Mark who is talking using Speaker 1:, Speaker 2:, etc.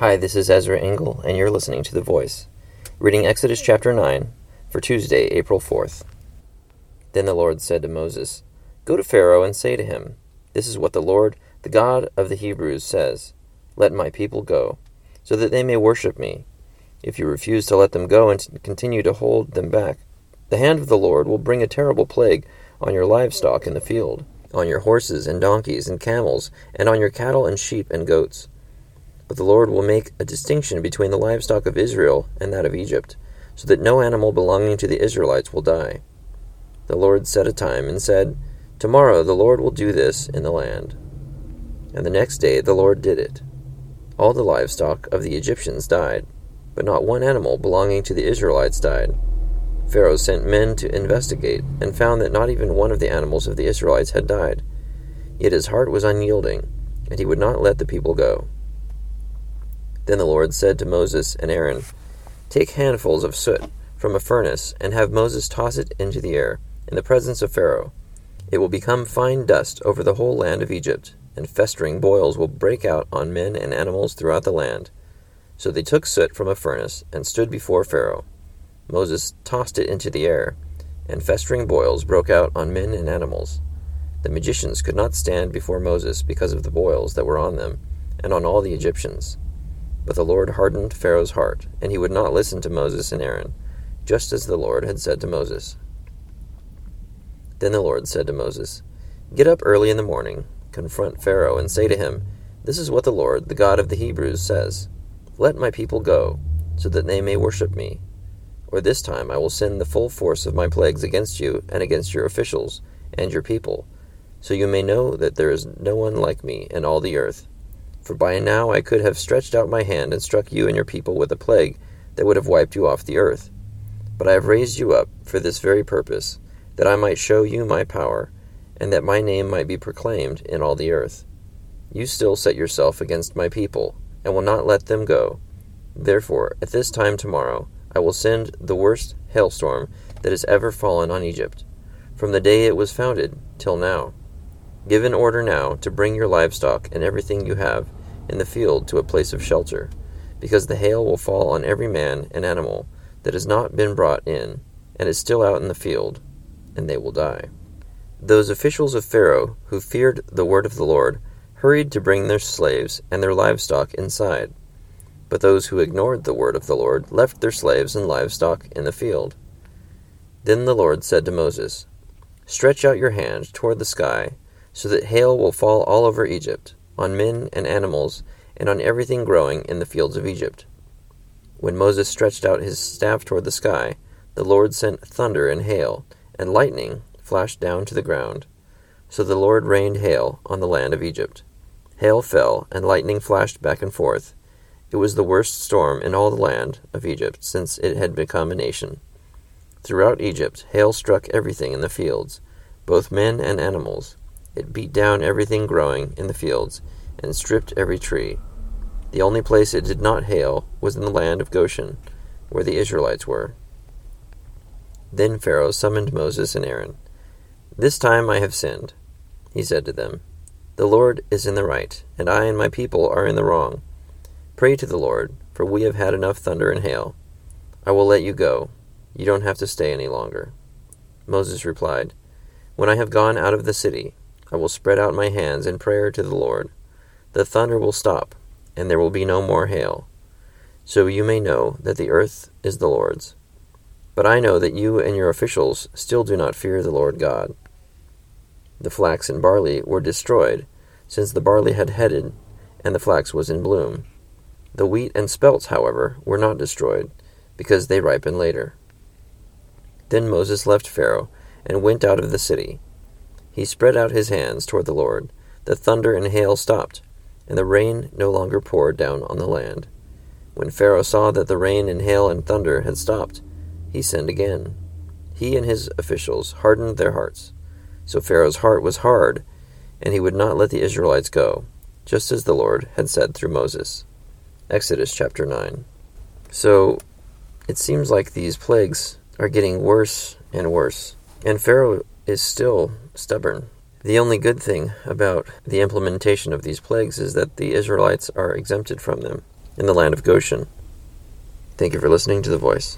Speaker 1: Hi, this is Ezra Engel, and you're listening to The Voice, reading Exodus chapter 9 for Tuesday, April 4th. Then the Lord said to Moses, Go to Pharaoh and say to him, This is what the Lord, the God of the Hebrews, says Let my people go, so that they may worship me. If you refuse to let them go and continue to hold them back, the hand of the Lord will bring a terrible plague on your livestock in the field, on your horses and donkeys and camels, and on your cattle and sheep and goats. But the Lord will make a distinction between the livestock of Israel and that of Egypt, so that no animal belonging to the Israelites will die. The Lord set a time and said, Tomorrow the Lord will do this in the land. And the next day the Lord did it. All the livestock of the Egyptians died, but not one animal belonging to the Israelites died. Pharaoh sent men to investigate, and found that not even one of the animals of the Israelites had died. Yet his heart was unyielding, and he would not let the people go. Then the Lord said to Moses and Aaron, Take handfuls of soot from a furnace, and have Moses toss it into the air, in the presence of Pharaoh. It will become fine dust over the whole land of Egypt, and festering boils will break out on men and animals throughout the land. So they took soot from a furnace, and stood before Pharaoh. Moses tossed it into the air, and festering boils broke out on men and animals. The magicians could not stand before Moses because of the boils that were on them, and on all the Egyptians. But the Lord hardened Pharaoh's heart, and he would not listen to Moses and Aaron, just as the Lord had said to Moses. Then the Lord said to Moses, Get up early in the morning, confront Pharaoh, and say to him, This is what the Lord, the God of the Hebrews, says Let my people go, so that they may worship me. Or this time I will send the full force of my plagues against you and against your officials and your people, so you may know that there is no one like me in all the earth. For by now I could have stretched out my hand and struck you and your people with a plague that would have wiped you off the earth. But I have raised you up for this very purpose, that I might show you my power, and that my name might be proclaimed in all the earth. You still set yourself against my people, and will not let them go. Therefore, at this time tomorrow, I will send the worst hailstorm that has ever fallen on Egypt, from the day it was founded till now. Give an order now to bring your livestock and everything you have in the field to a place of shelter, because the hail will fall on every man and animal that has not been brought in and is still out in the field, and they will die. Those officials of Pharaoh who feared the word of the Lord hurried to bring their slaves and their livestock inside. But those who ignored the word of the Lord left their slaves and livestock in the field. Then the Lord said to Moses, Stretch out your hand toward the sky, so that hail will fall all over Egypt, on men and animals, and on everything growing in the fields of Egypt. When Moses stretched out his staff toward the sky, the Lord sent thunder and hail, and lightning flashed down to the ground. So the Lord rained hail on the land of Egypt. Hail fell, and lightning flashed back and forth. It was the worst storm in all the land of Egypt since it had become a nation. Throughout Egypt, hail struck everything in the fields, both men and animals. It beat down everything growing in the fields, and stripped every tree. The only place it did not hail was in the land of Goshen, where the Israelites were. Then Pharaoh summoned Moses and Aaron. This time I have sinned, he said to them. The Lord is in the right, and I and my people are in the wrong. Pray to the Lord, for we have had enough thunder and hail. I will let you go. You don't have to stay any longer. Moses replied, When I have gone out of the city, I will spread out my hands in prayer to the Lord. The thunder will stop, and there will be no more hail. So you may know that the earth is the Lord's. But I know that you and your officials still do not fear the Lord God. The flax and barley were destroyed, since the barley had headed, and the flax was in bloom. The wheat and spelts, however, were not destroyed, because they ripen later. Then Moses left Pharaoh and went out of the city. He spread out his hands toward the Lord. The thunder and hail stopped, and the rain no longer poured down on the land. When Pharaoh saw that the rain and hail and thunder had stopped, he sinned again. He and his officials hardened their hearts. So Pharaoh's heart was hard, and he would not let the Israelites go, just as the Lord had said through Moses. Exodus chapter 9. So it seems like these plagues are getting worse and worse, and Pharaoh is still stubborn. The only good thing about the implementation of these plagues is that the Israelites are exempted from them. in the land of Goshen. Thank you for listening to The Voice.